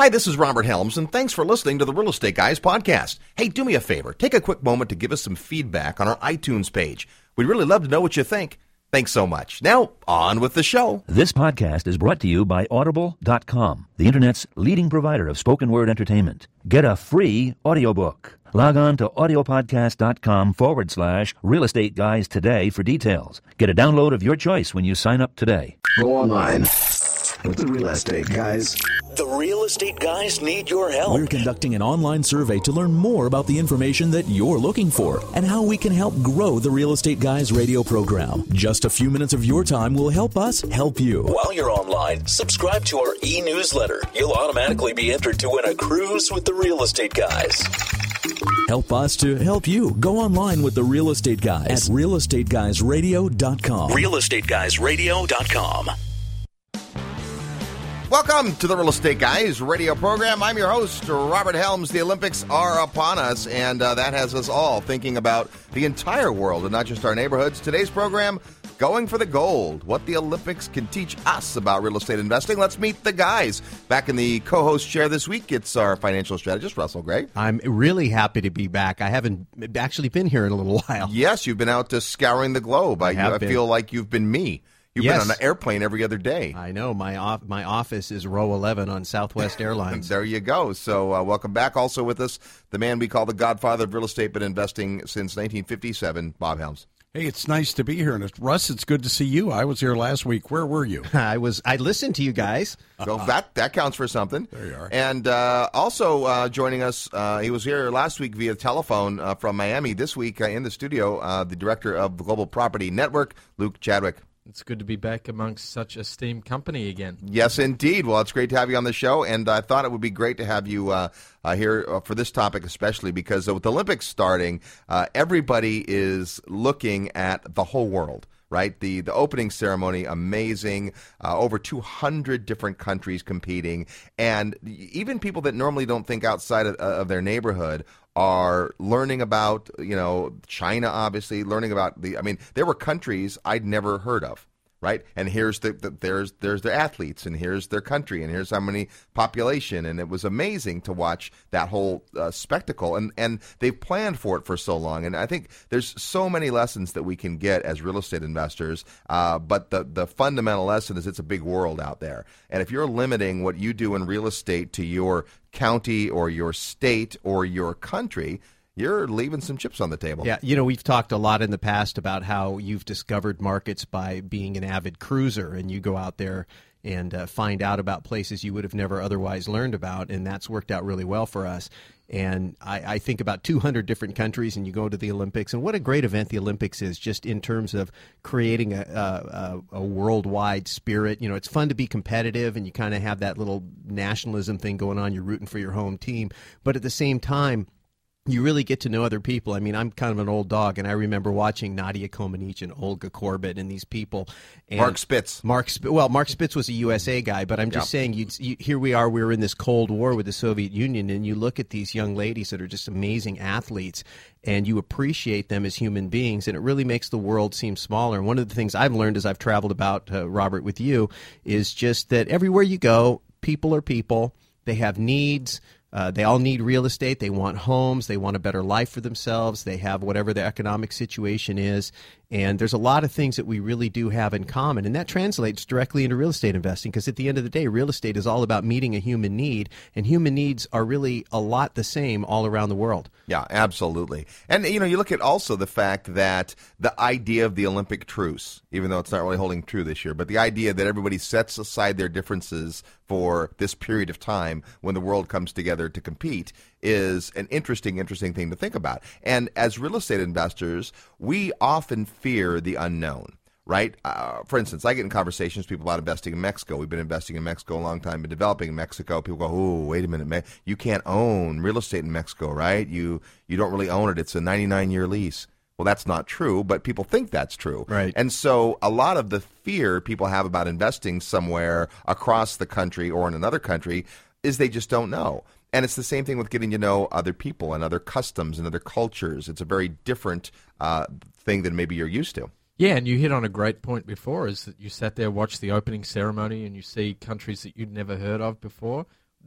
Hi, this is Robert Helms, and thanks for listening to the Real Estate Guys podcast. Hey, do me a favor. Take a quick moment to give us some feedback on our iTunes page. We'd really love to know what you think. Thanks so much. Now, on with the show. This podcast is brought to you by Audible.com, the Internet's leading provider of spoken word entertainment. Get a free audiobook. Log on to audiblepodcast.com forward slash real estate guys today for details. Get a download of your choice when you sign up today. Go online with the real estate guys. The real estate guys need your help. We're conducting an online survey to learn more about the information that you're looking for and how we can help grow the Real Estate Guys radio program. Just a few minutes of your time will help us help you. While you're online, subscribe to our e newsletter. You'll automatically be entered to win a cruise with the real estate guys. Help us to help you. Go online with the Real Estate Guys at realestateguysradio.com. realestateguysradio.com. Welcome to the Real Estate Guys radio program. I'm your host, Robert Helms. The Olympics are upon us, and uh, that has us all thinking about the entire world and not just our neighborhoods. Today's program, Going for the Gold, what the Olympics can teach us about real estate investing. Let's meet the guys. Back in the co host chair this week, it's our financial strategist, Russell Gray. I'm really happy to be back. I haven't actually been here in a little while. Yes, you've been out to scouring the globe. I, I been. feel like you've been me. You've Yes. been on an airplane every other day. I know my off, my office is row 11 on Southwest Airlines. There you go. So, uh, welcome back. Also with us, the man we call the godfather of real estate but investing since 1957, Bob Helms. Hey, it's nice to be here, and it's, Russ, it's good to see you. I was here last week. Where were you? I was I listened to you guys. So that that counts for something. There you are. And uh, also uh, joining us, uh, he was here last week via telephone uh, from Miami. This week uh, in the studio, uh, the director of the Global Property Network, Luke Chadwick. It's good to be back amongst such a esteemed company again. Yes, indeed. Well, it's great to have you on the show, and I thought it would be great to have you uh, uh, here uh, for this topic, especially because uh, with the Olympics starting, uh, everybody is looking at the whole world. Right, the the opening ceremony, amazing. Uh, over 200 different countries competing, and even people that normally don't think outside of, of their neighborhood are learning about you know China, obviously learning about the. I mean, there were countries I'd never heard of right? And here's the, the there's there's their athletes, and here's their country, and here's how many population, and it was amazing to watch that whole uh, spectacle. And and they've planned for it for so long, and I think there's so many lessons that we can get as real estate investors. Uh, but the the fundamental lesson is it's a big world out there, and if you're limiting what you do in real estate to your county or your state or your country. You're leaving some chips on the table. Yeah, you know, we've talked a lot in the past about how you've discovered markets by being an avid cruiser and you go out there and uh, find out about places you would have never otherwise learned about, and that's worked out really well for us. And I, I think about 200 different countries, and you go to the Olympics, and what a great event the Olympics is, just in terms of creating a, a, a, a worldwide spirit. You know, it's fun to be competitive, and you kind of have that little nationalism thing going on. You're rooting for your home team, but at the same time, you really get to know other people. I mean, I'm kind of an old dog, and I remember watching Nadia Comaneci and Olga Korbut and these people. And Mark Spitz. Mark, Sp- well, Mark Spitz was a USA guy, but I'm just saying, you, you, here we are. We're in this Cold War with the Soviet Union, and you look at these young ladies that are just amazing athletes, and you appreciate them as human beings, and it really makes the world seem smaller. And one of the things I've learned as I've traveled about, uh, Robert, with you, is just that everywhere you go, people are people. They have needs. Uh, they all need real estate. They want homes. They want a better life for themselves. They have whatever their economic situation is. And there's a lot of things that we really do have in common. And that translates directly into real estate investing because at the end of the day, real estate is all about meeting a human need. And human needs are really a lot the same all around the world. Yeah, absolutely. And you know, you look at also the fact that the idea of the Olympic truce, even though it's not really holding true this year, but the idea that everybody sets aside their differences for this period of time when the world comes together to compete is an interesting interesting thing to think about. And as real estate investors, we often fear the unknown right? Uh, for instance, I get in conversations with people about investing in Mexico. We've been investing in Mexico a long time, been developing in Mexico. People go, "Oh, wait a minute, man. you can't own real estate in Mexico, right? You you don't really own it. It's a 99 year lease." Well, that's not true, but people think that's true. Right. And so a lot of the fear people have about investing somewhere across the country or in another country is they just don't know. And it's the same thing with getting to know other people and other customs and other cultures. It's a very different uh, thing than maybe you're used to. Yeah, and you hit on a great point before is that you sat there, watched the opening ceremony, and you see countries that you'd never heard of before.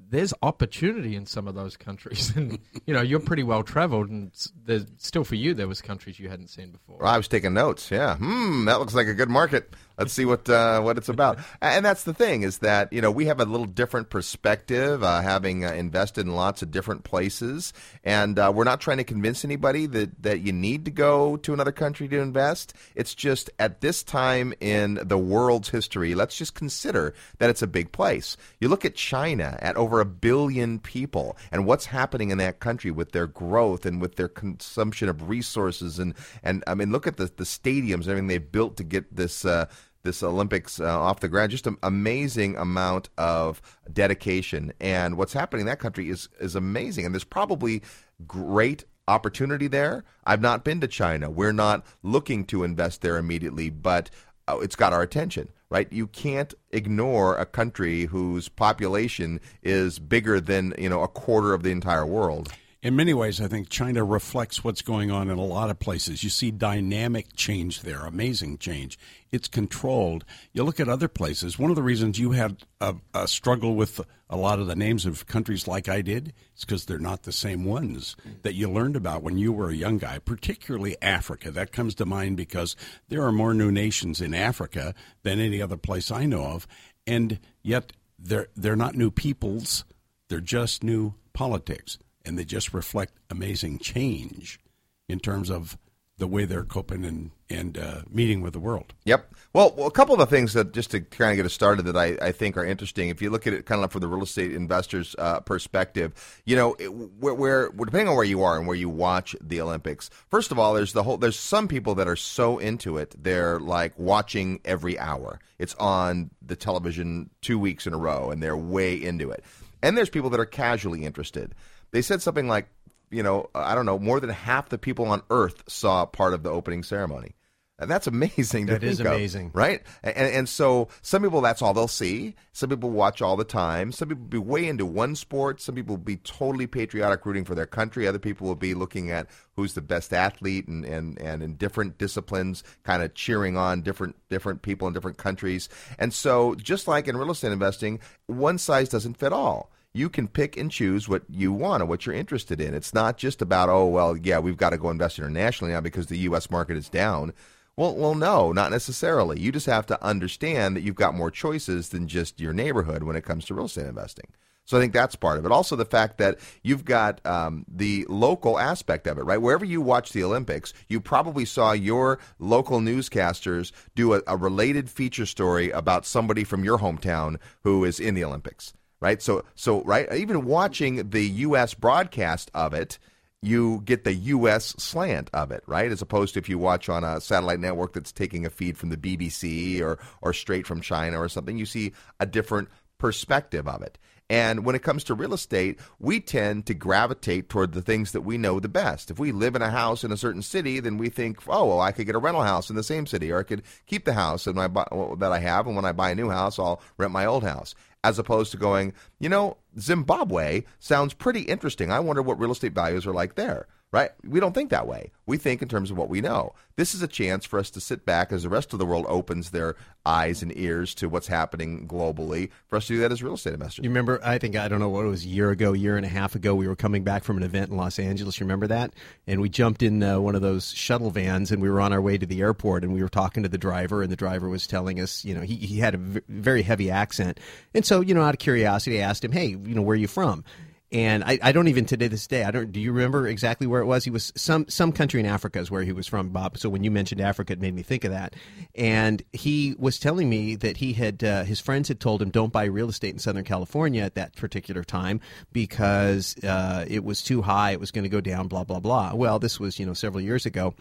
there's opportunity in some of those countries, and you know you're pretty well traveled, and there's still for you there was countries you hadn't seen before. Well, I was taking notes. Yeah, hmm, that looks like a good market. Let's see what uh, what it's about. And that's the thing is that you know we have a little different perspective, uh, having uh, invested in lots of different places, and uh, we're not trying to convince anybody that that you need to go to another country to invest. It's just at this time in the world's history, let's just consider that it's a big place. You look at China at over a billion people, and what's happening in that country with their growth and with their consumption of resources, and and I mean, look at the the stadiums everything they've built to get this. Uh, this Olympics uh, off the ground. Just an amazing amount of dedication, and what's happening in that country is is amazing. And there's probably great opportunity there. I've not been to China. We're not looking to invest there immediately, but uh, it's got our attention. Right, you can't ignore a country whose population is bigger than you know a quarter of the entire world. In many ways, I think China reflects what's going on in a lot of places. You see dynamic change there, amazing change. It's controlled. You look at other places. One of the reasons you had a, a struggle with a lot of the names of countries like I did is because they're not the same ones that you learned about when you were a young guy, particularly Africa. That comes to mind because there are more new nations in Africa than any other place I know of. And yet, they're, they're not new peoples, they're just new politics and they just reflect amazing change in terms of the way they're coping and and uh, meeting with the world. Yep. Well, well, a couple of the things that just to kind of get us started that I, I think are interesting. If you look at it kind of from the real estate investors' uh, perspective, you know, where, where depending on where you are and where you watch the Olympics. First of all, there's the whole. There's some people that are so into it, they're like watching every hour. It's on the television two weeks in a row, and they're way into it. And there's people that are casually interested. They said something like, you know, uh, I don't know, more than half the people on Earth saw part of the opening ceremony. And that's amazing to That is think of, amazing. right? And, and so some people, that's all they'll see. Some people watch all the time. Some people be way into one sport. Some people will be totally patriotic, rooting for their country. Other people will be looking at who's the best athlete and, and, and in different disciplines, kind of cheering on different different people in different countries. And so, just like in real estate investing, one size doesn't fit all you can pick and choose what you want and what you're interested in. It's not just about, oh, well, yeah, we've got to go invest internationally now because the U.S. market is down. Well, well, no, not necessarily. You just have to understand that you've got more choices than just your neighborhood when it comes to real estate investing. So I think that's part of it. Also, the fact that you've got um, the local aspect of it, right? Wherever you watch the Olympics, you probably saw your local newscasters do a, a related feature story about somebody from your hometown who is in the Olympics right? So, so right, even watching the U.S. broadcast of it, you get the U.S. slant of it, right? As opposed to if you watch on a satellite network that's taking a feed from the BBC or or straight from China or something, you see a different perspective of it. And when it comes to real estate, we tend to gravitate toward the things that we know the best. If we live in a house in a certain city, then we think, oh, well, I could get a rental house in the same city, or I could keep the house and I that I have, and when I buy a new house, I'll rent my old house. As opposed to going, you know, Zimbabwe sounds pretty interesting. I wonder what real estate values are like there right? We don't think that way. We think in terms of what we know. This is a chance for us to sit back as the rest of the world opens their eyes and ears to what's happening globally, for us to do that as real estate investors. You remember, I think, I don't know what it was, a year ago, year and a half ago, we were coming back from an event in Los Angeles. You remember that? And we jumped in uh, one of those shuttle vans and we were on our way to the airport and we were talking to the driver and the driver was telling us, you know, he, he had a v- very heavy accent. And so, you know, out of curiosity, I asked him, hey, you know, where are you from? And I, I don't even today this day I don't do you remember exactly where it was? He was some some country in Africa is where he was from Bob. So when you mentioned Africa it made me think of that. And he was telling me that he had uh, his friends had told him don't buy real estate in Southern California at that particular time because uh, it was too high. It was going to go down blah blah blah. Well this was you know several years ago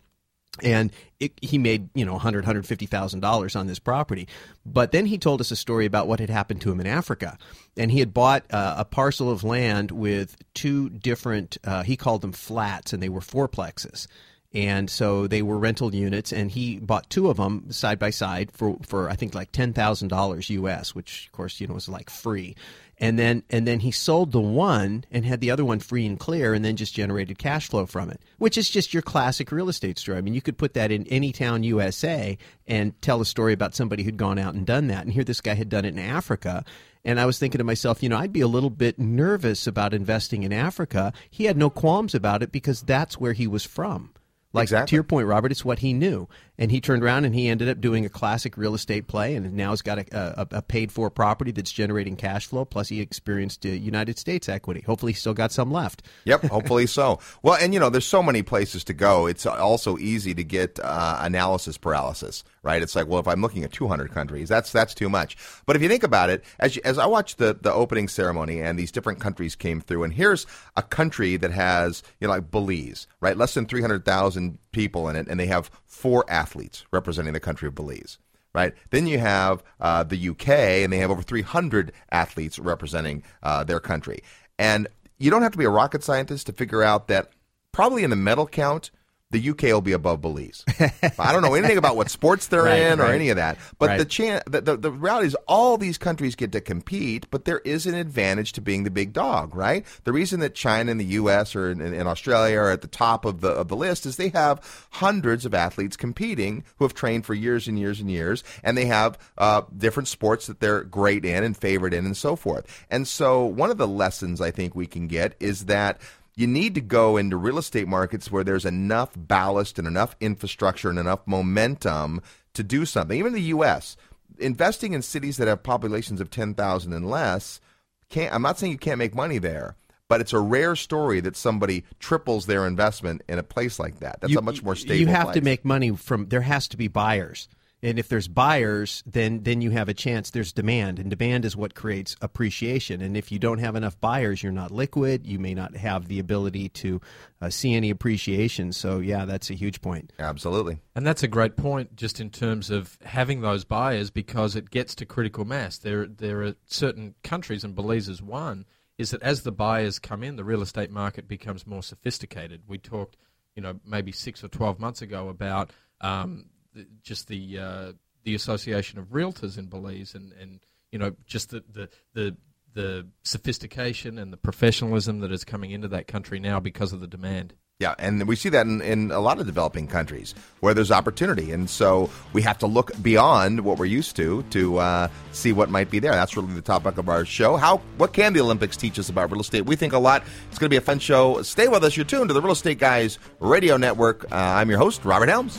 and it, he made you know 100 150000 dollars on this property. But then he told us a story about what had happened to him in africa. And he had bought uh, a parcel of land with two different uh, he called them flats and they were fourplexes. And so they were rental units and he bought two of them side by side for, for i think like $10000 us which of course you know was like free and then and then he sold the one and had the other one free and clear and then just generated cash flow from it which is just your classic real estate story i mean you could put that in any town usa and tell a story about somebody who'd gone out and done that and here this guy had done it in africa And I was thinking to myself, you know, I'd be a little bit nervous about investing in Africa. He had no qualms about it because that's where he was from. Like Exactly. to your point, Robert, it's what he knew, and he turned around and he ended up doing a classic real estate play, and now he's got a, a, a paid-for property that's generating cash flow. Plus, he experienced uh, United States equity. Hopefully, he's still got some left. Yep, hopefully so. Well, and you know, there's so many places to go. It's also easy to get uh, analysis paralysis, right? It's like, well, if I'm looking at 200 countries, that's that's too much. But if you think about it, as you, as I watched the the opening ceremony and these different countries came through, and here's a country that has, you know, like Belize, right? Less than 300,000 people in it, and they have four athletes representing the country of Belize. Right. Then you have uh, the UK, and they have over 300 athletes representing uh, their country. And you don't have to be a rocket scientist to figure out that probably in the medal count, the UK will be above Belize. I don't know anything about what sports they're Right, in or right. any of that, but Right. the, chan- the, the the reality is all these countries get to compete, but there is an advantage to being the big dog, right? The reason that China and the U.S. or in, in Australia are at the top of the of the list is they have hundreds of athletes competing who have trained for years and years and years, and they have uh, different sports that they're great in and favored in, and so forth. And so, one of the lessons I think we can get is that you need to go into real estate markets where there's enough ballast and enough infrastructure and enough momentum to do something. Even in the U.S., investing in cities that have populations of 10,000 and less, can't, I'm not saying you can't make money there, but it's a rare story that somebody triples their investment in a place like that. That's You- a much more stable You have to make money from. There has to be buyers, and if there's buyers, then then you have a chance. There's demand, and demand is what creates appreciation. And if you don't have enough buyers, you're not liquid. You may not have the ability to uh, see any appreciation. So yeah, that's a huge point. Absolutely. And that's a great point, just in terms of having those buyers, because it gets to critical mass. There, there are certain countries, and Belize is one, is that as the buyers come in, the real estate market becomes more sophisticated. We talked, you know, maybe six or twelve months ago about um, the, just the uh, the Association of Realtors in Belize, and, and you know, just the the the the sophistication and the professionalism that is coming into that country now because of the demand. Yeah, and we see that in, in a lot of developing countries where there's opportunity, and so we have to look beyond what we're used to to uh, see what might be there. That's really the topic of our show. How what can the Olympics teach us about real estate? We think a lot. It's going to be a fun show. Stay with us. You're tuned to the Real Estate Guys Radio Network. Uh, I'm your host, Robert Helms.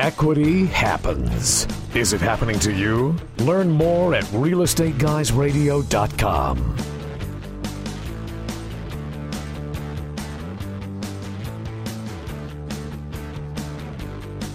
Equity happens. Is it happening to you? Learn more at realestateguysradio.com.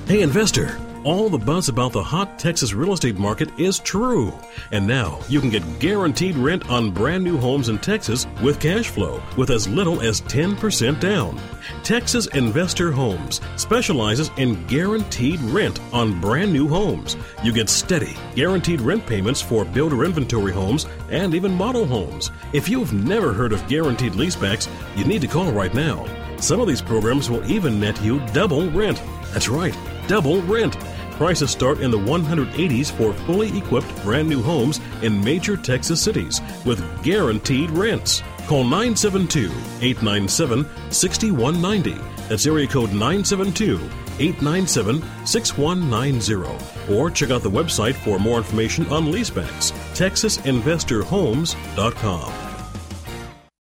Hey, investor! All the buzz about the hot Texas real estate market is true. And now you can get guaranteed rent on brand new homes in Texas with cash flow with as little as 10% down. Texas Investor Homes specializes in guaranteed rent on brand new homes. You get steady, guaranteed rent payments for builder inventory homes and even model homes. If you've never heard of guaranteed leasebacks, you need to call right now. Some of these programs will even net you double rent. That's right, double rent. Prices start in the 180s for fully equipped brand new homes in major Texas cities with guaranteed rents. Call 972 897 6190. That's area code 972 897 6190. Or check out the website for more information on leasebacks. TexasInvestorHomes.com.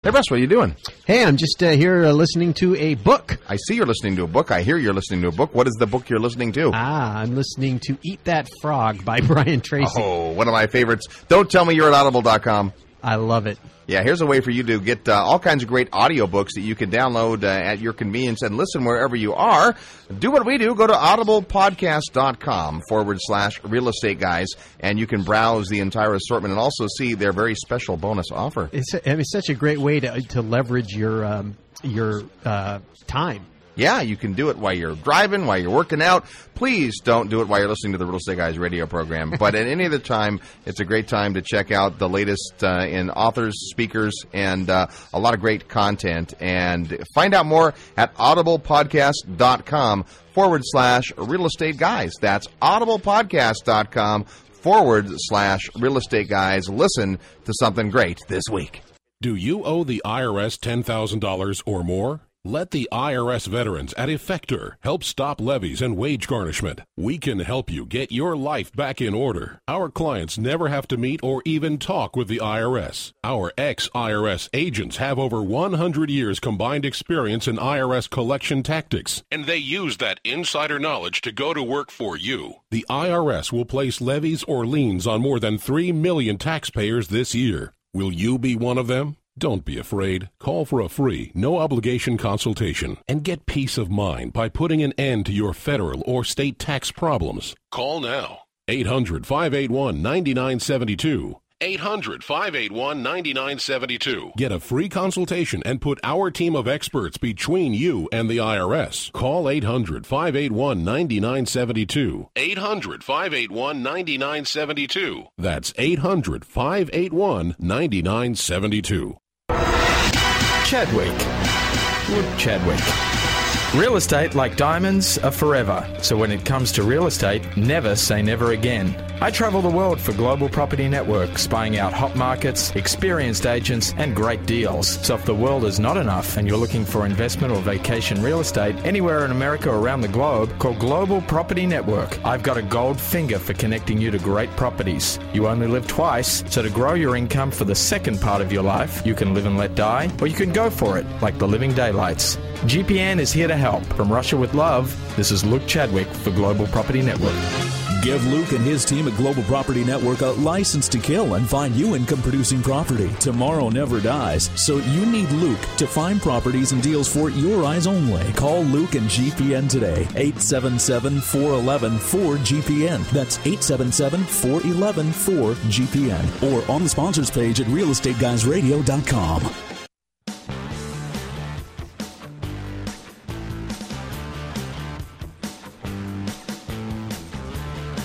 Hey, Russ, what are you doing? Hey, I'm just uh, here uh, listening to a book. I see you're listening to a book. I hear you're listening to a book. What is the book you're listening to? Ah, I'm listening to Eat That Frog by Brian Tracy. Oh, one of my favorites. Don't tell me you're at audible.com. I love it. Yeah, here's a way for you to get uh, all kinds of great audiobooks that you can download uh, at your convenience and listen wherever you are. Do what we do. Go to audiblepodcast.com forward slash real estate guys, and you can browse the entire assortment and also see their very special bonus offer. It's, a, it's such a great way to, to leverage your um, your uh, time. Yeah, you can do it while you're driving, while you're working out. Please don't do it while you're listening to the Real Estate Guys radio program. But at any other time, it's a great time to check out the latest uh, in authors, speakers, and uh, a lot of great content. And find out more at audiblepodcast.com forward slash real estate guys. That's audiblepodcast.com forward slash real estate guys. Listen to something great this week. Do you owe the IRS $10,000 or more? Let the IRS veterans at Effector help stop levies and wage garnishment. We can help you get your life back in order. Our clients never have to meet or even talk with the IRS. Our ex IRS agents have over 100 years combined experience in IRS collection tactics, and they use that insider knowledge to go to work for you. The IRS will place levies or liens on more than 3 million taxpayers this year. Will you be one of them? Don't be afraid. Call for a free, no obligation consultation and get peace of mind by putting an end to your federal or state tax problems. Call now. 800 581 9972. 800 581 9972. Get a free consultation and put our team of experts between you and the IRS. Call 800 581 9972. 800 581 9972. That's 800 581 9972. Chadwick. Luke, Chadwick. Real estate, like diamonds, are forever. So when it comes to real estate, never say never again. I travel the world for Global Property Network, spying out hot markets, experienced agents, and great deals. So if the world is not enough and you're looking for investment or vacation real estate anywhere in America or around the globe, call Global Property Network. I've got a gold finger for connecting you to great properties. You only live twice, so to grow your income for the second part of your life, you can live and let die, or you can go for it, like the living daylights. GPN is here to help. From Russia with Love, this is Luke Chadwick for Global Property Network. Give Luke and his team at Global Property Network a license to kill and find you income producing property. Tomorrow never dies, so you need Luke to find properties and deals for your eyes only. Call Luke and GPN today, 877 411 4GPN. That's 877 411 4GPN. Or on the sponsors page at realestateguysradio.com.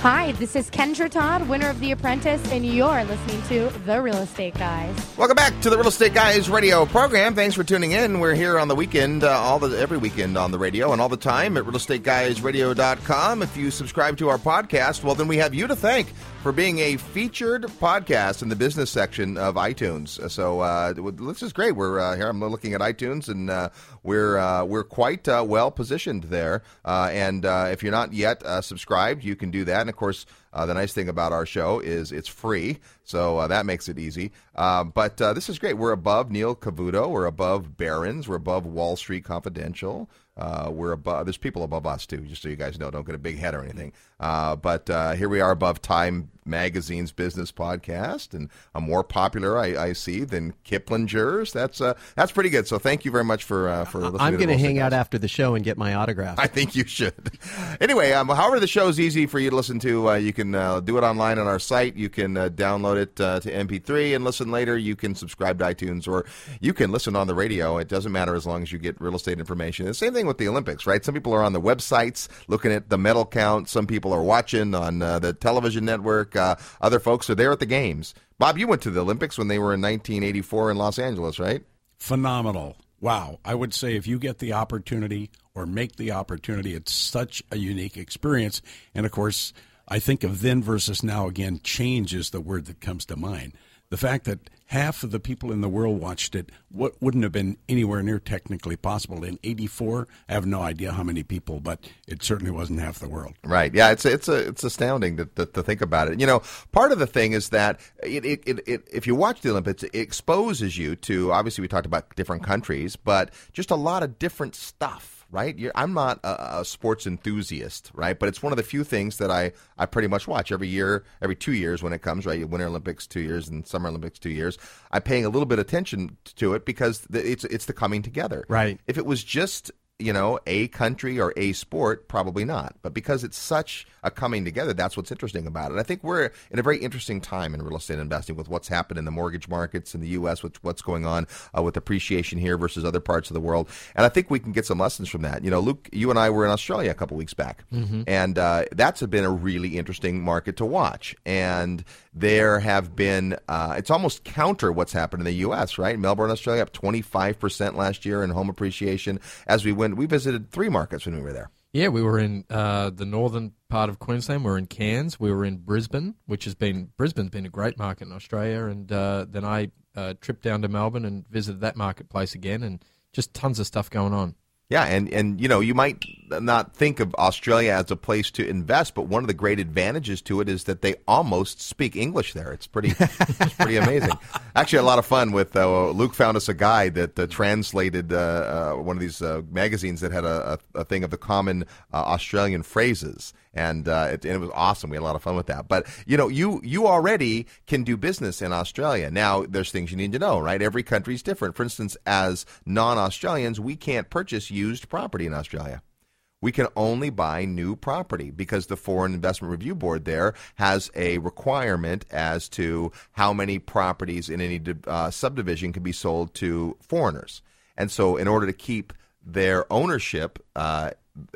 Hi, this is Kendra Todd, winner of The Apprentice, and you're listening to The Real Estate Guys. Welcome back to the Real Estate Guys radio program. Thanks for tuning in. We're here on the weekend, uh, all the every weekend on the radio and all the time at realestateguysradio.com. If you subscribe to our podcast, well, then we have you to thank for being a featured podcast in the business section of iTunes. So uh, this is great. We're uh, here. I'm looking at iTunes, and uh, we're uh, we're quite uh, well positioned there. Uh, and if you're not yet subscribed, you can do that. And of course, the nice thing about our show is it's free, so that makes it easy. but this is great. We're above Neil Cavuto. We're above Barron's. We're above Wall Street Confidential. Uh, we're above. There's people above us too, just so you guys know. Don't get a big head or anything. Uh, but uh, here we are above Time Magazine's business podcast, and a more popular I, I see than Kiplinger's. That's uh, that's pretty good. So thank you very much for uh, for listening. I'm going to hang out after the show and get my autograph. I think you should. anyway, um, however the show is easy for you to listen to, uh, you can do it online on our site. You can download it to MP3 and listen later. You can subscribe to iTunes, or you can listen on the radio. It doesn't matter as long as you get real estate information. The same thing with the Olympics, right? Some people are on the websites looking at the medal count. Some people are watching on uh, the television network. Uh, other folks are there at the games. Bob, you went to the Olympics when they were in 1984 in Los Angeles, right? Phenomenal. Wow. I would say if you get the opportunity or make the opportunity, it's such a unique experience. And of course, I think of then versus now again, change is the word that comes to mind. The fact that half of the people in the world watched it. What wouldn't have been anywhere near technically possible? In 84 i have no idea how many people but it certainly wasn't half the world. Right. Yeah it's it's a, it's astounding to, to, to think about it. You know part of the thing is that it, it, it, it, if you watch the olympics it exposes you to obviously we talked about different countries but just a lot of different stuff right? You're, I'm not a, a, sports enthusiast, right? But it's one of the few things that I, I pretty much watch every year, every two years when it comes, right? Winter Olympics two years and Summer Olympics two years. I'm paying a little bit of attention to it because it's it's the coming together, right? If it was just you know, a country or a sport? Probably not. But because it's such a coming together, that's what's interesting about it. I think we're in a very interesting time in real estate investing with what's happened in the mortgage markets in the U.S., with what's going on uh, with appreciation here versus other parts of the world. And I think we can get some lessons from that. You know, Luke, you and I were in Australia a couple weeks back, mm-hmm. and uh, that's been a really interesting market to watch. And there have been, uh, it's almost counter what's happened in the U.S., right? Melbourne, Australia, up 25% last year in home appreciation as we went we visited three markets when we were there. Yeah, we were in uh, the northern part of Queensland. We were in Cairns. We were in Brisbane, which has been Brisbane's been a great market in Australia. And uh, then I uh, tripped down to Melbourne and visited that marketplace again. And just tons of stuff going on. Yeah, and, and you know you might not think of Australia as a place to invest, but one of the great advantages to it is that they almost speak English there. It's pretty, it's pretty amazing. Actually, a lot of fun with uh, Luke found us a guide that uh, translated uh, uh one of these uh, magazines that had a, a, a, thing of the common uh, Australian phrases, and it, and it was awesome. We had a lot of fun with that. But you know, you you already can do business in Australia. Now, there's things you need to know, right? Every country is different. For instance, as non-Australians, we can't purchase used property in Australia we can only buy new property because the Foreign Investment Review Board there has a requirement as to how many properties in any uh, subdivision can be sold to foreigners. And so, in order to keep their ownership uh,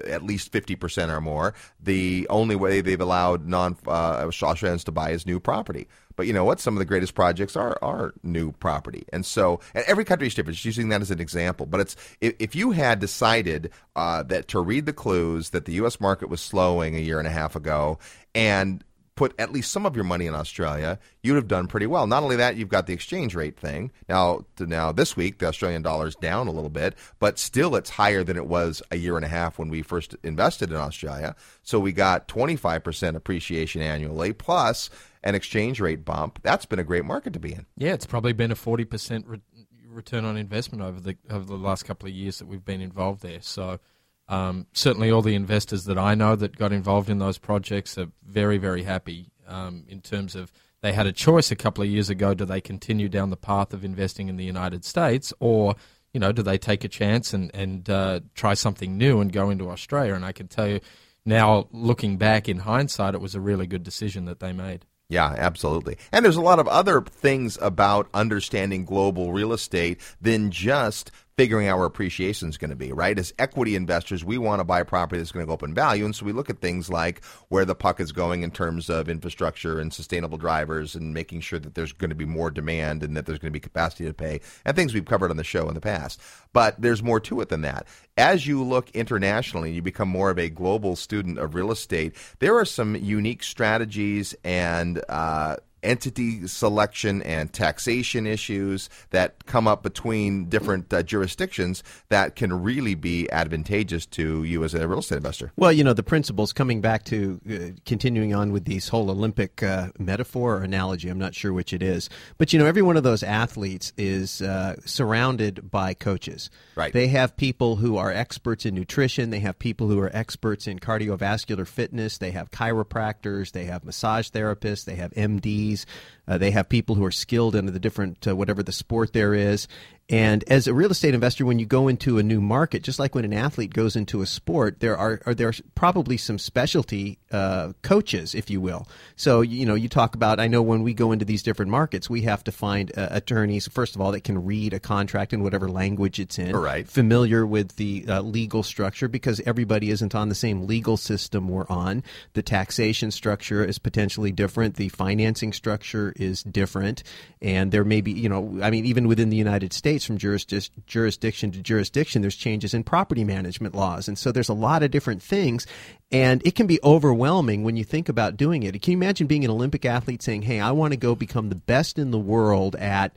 at least 50% or more, the only way they've allowed non uh, Australians to buy is new property. But you know what? Some of the greatest projects are are new property, and so and every country is different. Just using that as an example, but it's if, if you had decided uh, that to read the clues that the U.S. market was slowing a year and a half ago, and put at least some of your money in Australia, you'd have done pretty well. Not only that, you've got the exchange rate thing. Now, now this week the Australian dollar is down a little bit, but still it's higher than it was a year and a half when we first invested in Australia. So we got 25% appreciation annually plus an exchange rate bump, that's been a great market to be in. Yeah, it's probably been a forty percent re- return on investment over the over the last couple of years that we've been involved there. So. Um, certainly, all the investors that I know that got involved in those projects are very, very happy um, in terms of they had a choice a couple of years ago. Do they continue down the path of investing in the United States, or you know, do they take a chance and and uh, try something new and go into Australia? And I can tell you now, looking back in hindsight, it was a really good decision that they made. Yeah, absolutely. And there's a lot of other things about understanding global real estate than just figuring out where appreciation is going to be, right? As equity investors, we want to buy property that's going to go up in value. And so we look at things like where the puck is going in terms of infrastructure and sustainable drivers and making sure that there's going to be more demand and that there's going to be capacity to pay and things we've covered on the show in the past. But there's more to it than that. As you look internationally, and you become more of a global student of real estate. There are some unique strategies and uh, entity selection and taxation issues that come up between different uh, jurisdictions that can really be advantageous to you as a real estate investor. Well, you know, the principles coming back to uh, continuing on with these whole Olympic uh, metaphor or analogy, I'm not sure which it is. But, you know, every one of those athletes is uh, surrounded by coaches. Right. They have people who are experts in nutrition, they have people who are experts in cardiovascular fitness, they have chiropractors, they have massage therapists, they have MDs these uh, they have people who are skilled in the different, uh, whatever the sport there is. And as a real estate investor, when you go into a new market, just like when an athlete goes into a sport, there are, are there are probably some specialty uh, coaches, if you will. So you know, you talk about. I know when we go into these different markets, we have to find uh, attorneys first of all that can read a contract in whatever language it's in, right. familiar with the uh, legal structure because everybody isn't on the same legal system we're on. The taxation structure is potentially different. The financing structure is different, and there may be, you know, I mean, even within the United States from jurisdic- jurisdiction to jurisdiction, there's changes in property management laws. And so there's a lot of different things. And it can be overwhelming when you think about doing it. Can you imagine being an Olympic athlete saying, hey, I want to go become the best in the world at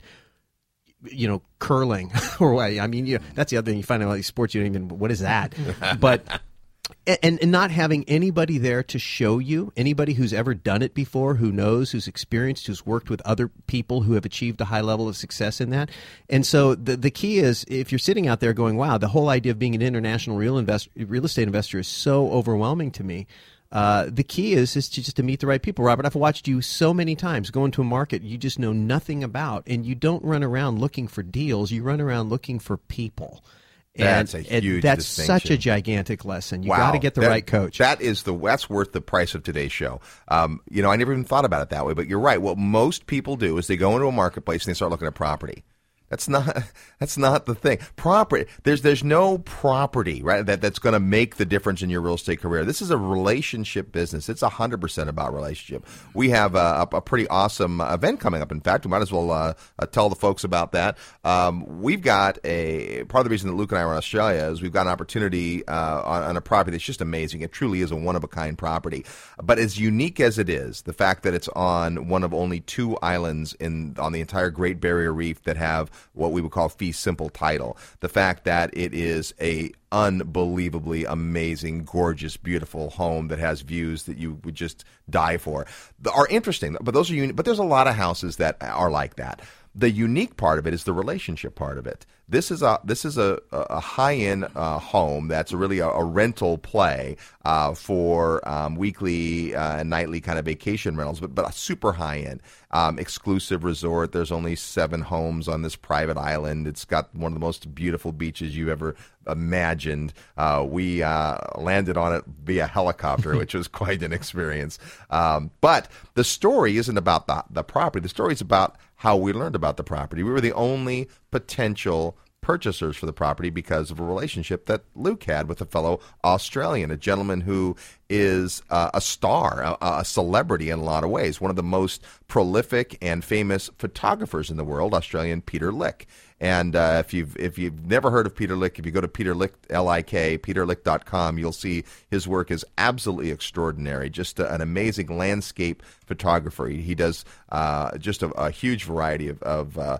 you know curling or what i mean you know, that's the other thing you find out these sports you don't even what is that but and, and not having anybody there to show you, anybody who's ever done it before, who knows, who's experienced, who's worked with other people who have achieved a high level of success in that. And so the the key is if you're sitting out there going, "Wow, the whole idea of being an international real invest, real estate investor is so overwhelming to me." Uh, the key is is to just to meet the right people. Robert, I've watched you so many times go into a market you just know nothing about, and you don't run around looking for deals. You run around looking for people. That's a huge. That's such a gigantic lesson. You wow. got to get the that, right coach. That is the that's worth the price of today's show. Um, you know, I never even thought about it that way, but you're right. What most people do is they go into a marketplace and they start looking at property. That's not that's not the thing. Property there's there's no property right that that's going to make the difference in your real estate career. This is a relationship business. It's hundred percent about relationship. We have a, a, pretty awesome event coming up. In fact, we might as well uh, uh, tell the folks about that. Um, we've got a part of the reason that Luke and I are in Australia is we've got an opportunity uh, on, on a property that's just amazing. It truly is a one of a kind property. But as unique as it is, the fact that it's on one of only two islands in on the entire Great Barrier Reef that have what we would call fee simple title. The fact that it is a unbelievably amazing, gorgeous, beautiful home that has views that you would just die for are interesting. But those are uni- but there's a lot of houses that are like that. The unique part of it is the relationship part of it. This is a this is a, a high end uh, home that's really a, a rental play uh, for um, weekly uh, and nightly kind of vacation rentals, but but a super high end um, exclusive resort. There's only seven homes on this private island. It's got one of the most beautiful beaches you've ever imagined. Uh, we uh, landed on it via helicopter, which was quite an experience. Um, but the story isn't about the the property. The story is about how we learned about the property. We were the only potential purchasers for the property because of a relationship that Luke had with a fellow Australian, a gentleman who is uh, a star, a, a, celebrity in a lot of ways, one of the most prolific and famous photographers in the world, Australian Peter Lik. And uh, if you've if you've never heard of Peter Lik, if you go to Peter Lik L I K peterlik.com, you'll see his work is absolutely extraordinary. Just a, an amazing landscape photographer. He, he does uh, just a, a, huge variety of, of uh,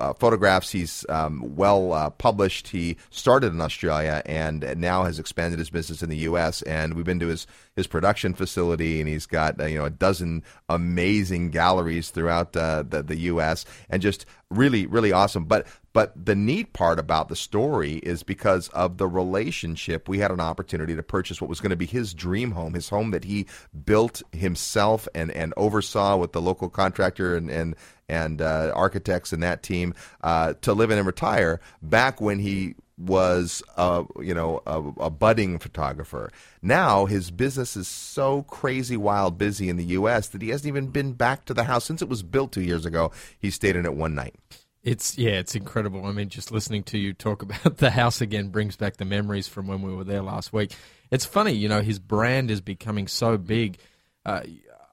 uh photographs. He's um, well uh, published. He started in Australia and now has expanded his business in the U.S. And we've been to his his production facility, and he's got uh, you know a dozen amazing galleries throughout uh, the the U.S. and just really really awesome. But but the neat part about the story is because of the relationship, we had an opportunity to purchase what was going to be his dream home, his home that he built himself and, and oversaw with the local contractor and, and, and uh, architects and that team uh, to live in and retire back when he was a you know a, a, budding photographer. Now his business is so crazy wild busy in the U.S. that he hasn't even been back to the house since it was built two years ago. He stayed in it one night. It's yeah, it's incredible. I mean, just listening to you talk about the house again brings back the memories from when we were there last week. It's funny, you know, his brand is becoming so big. Uh,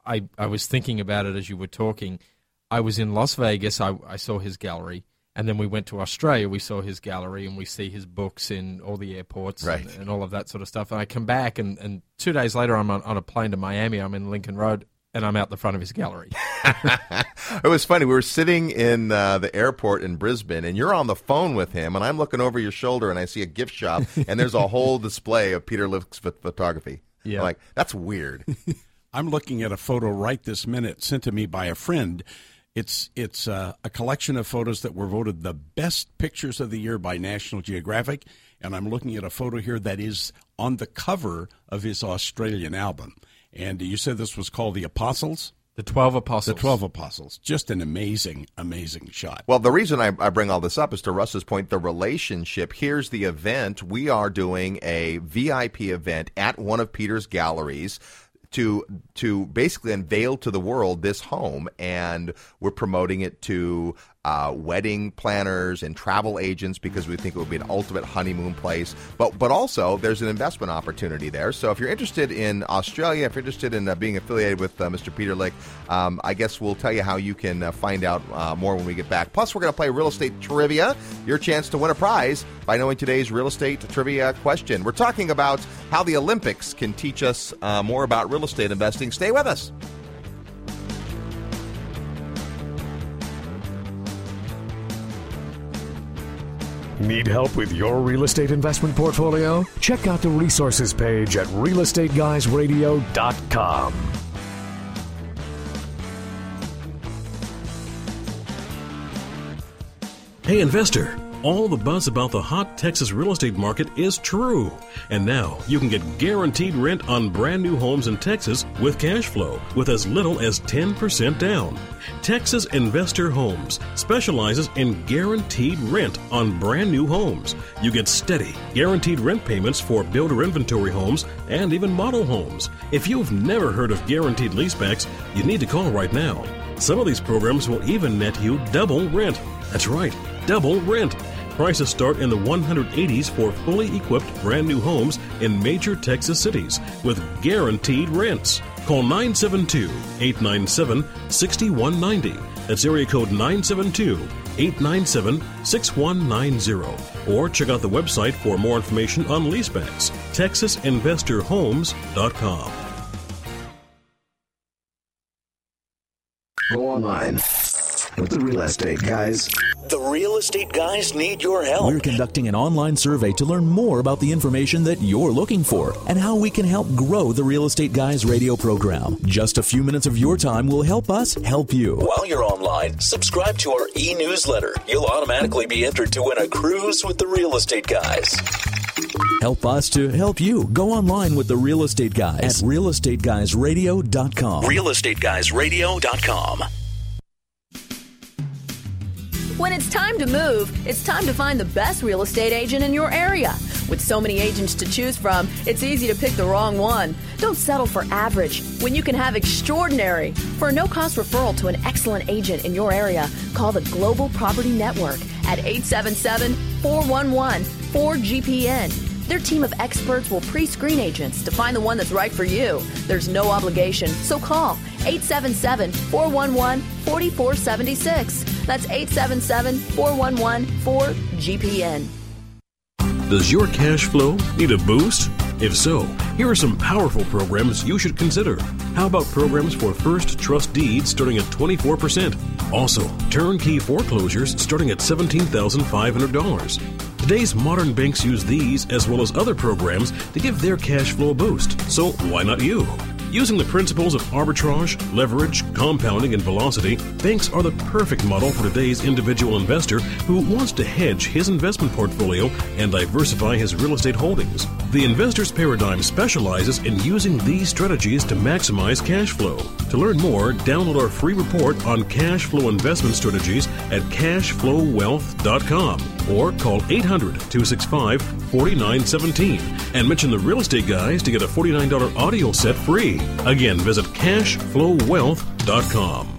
I I was thinking about it as you were talking. I was in Las Vegas. I, I saw his gallery, and then we went to Australia. We saw his gallery, and we see his books in all the airports right. and, and, all of that sort of stuff. And I come back, and, and two days later, I'm on, on a plane to Miami. I'm in Lincoln Road, and I'm out the front of his gallery. it was funny. We were sitting in uh, the airport in Brisbane, and you're on the phone with him, and I'm looking over your shoulder, and I see a gift shop, and there's a whole display of Peter Lik's photography. Yeah, I'm like that's weird. I'm looking at a photo right this minute sent to me by a friend. It's it's uh, a collection of photos that were voted the best pictures of the year by National Geographic, and I'm looking at a photo here that is on the cover of his Australian album. And you said this was called The Apostles? The 12 Apostles. The 12 Apostles. Just an amazing, amazing shot. Well, the reason I, I, bring all this up is to Russ's point the relationship. Here's the event. We are doing a VIP event at one of Peter's galleries to to basically unveil to the world this home and we're promoting it to uh, wedding planners and travel agents because we think it would be an ultimate honeymoon place. But but also there's an investment opportunity there. So if you're interested in Australia, if you're interested in uh, being affiliated with uh, Mr. Peter Lik, um, I guess we'll tell you how you can uh, find out uh, more when we get back. Plus, we're going to play real estate trivia. Your chance to win a prize by knowing today's real estate trivia question. We're talking about how the Olympics can teach us uh, more about real estate investing. Stay with us. Need help with your real estate investment portfolio? Check out the resources page at realestateguysradio.com. Hey, investor. All the buzz about the hot Texas real estate market is true. And now you can get guaranteed rent on brand new homes in Texas with cash flow with as little as 10% down. Texas Investor Homes specializes in guaranteed rent on brand new homes. You get steady, guaranteed rent payments for builder inventory homes and even model homes. If you've never heard of guaranteed leasebacks, you need to call right now. Some of these programs will even net you double rent. That's right, double rent. Prices start in the 180s for fully equipped brand new homes in major Texas cities with guaranteed rents. Call 972 897 6190. That's area code 972 897 6190. Or check out the website for more information on leasebacks. TexasInvestorHomes.com. Go online With the real estate guys. The real estate guys need your help. We're conducting an online survey to learn more about the information that you're looking for and how we can help grow the Real Estate Guys radio program. Just a few minutes of your time will help us help you. While you're online, subscribe to our e newsletter. You'll automatically be entered to win a cruise with the real estate guys. Help us to help you. Go online with the Real Estate Guys at realestateguysradio.com. RealestateGuysRadio.com. When it's time to move, it's time to find the best real estate agent in your area. With so many agents to choose from, it's easy to pick the wrong one. Don't settle for average when you can have extraordinary. For a no cost referral to an excellent agent in your area, call the Global Property Network at 877 411 4GPN. Their team of experts will pre screen agents to find the one that's right for you. There's no obligation, so call 877 411 4476. That's 877 411 4GPN. Does your cash flow need a boost? If so, here are some powerful programs you should consider. How about programs for first trust deeds starting at 24%? Also, turnkey foreclosures starting at $17,500. Today's modern banks use these as well as other programs to give their cash flow a boost. So why not you? Using the principles of arbitrage, leverage, compounding, and velocity, banks are the perfect model for today's individual investor who wants to hedge his investment portfolio and diversify his real estate holdings. The investor's paradigm specializes in using these strategies to maximize cash flow. To learn more, download our free report on cash flow investment strategies at cashflowwealth.com or call 800 265 4917 and mention the real estate guys to get a $49 audio set free. Again, visit cashflowwealth.com.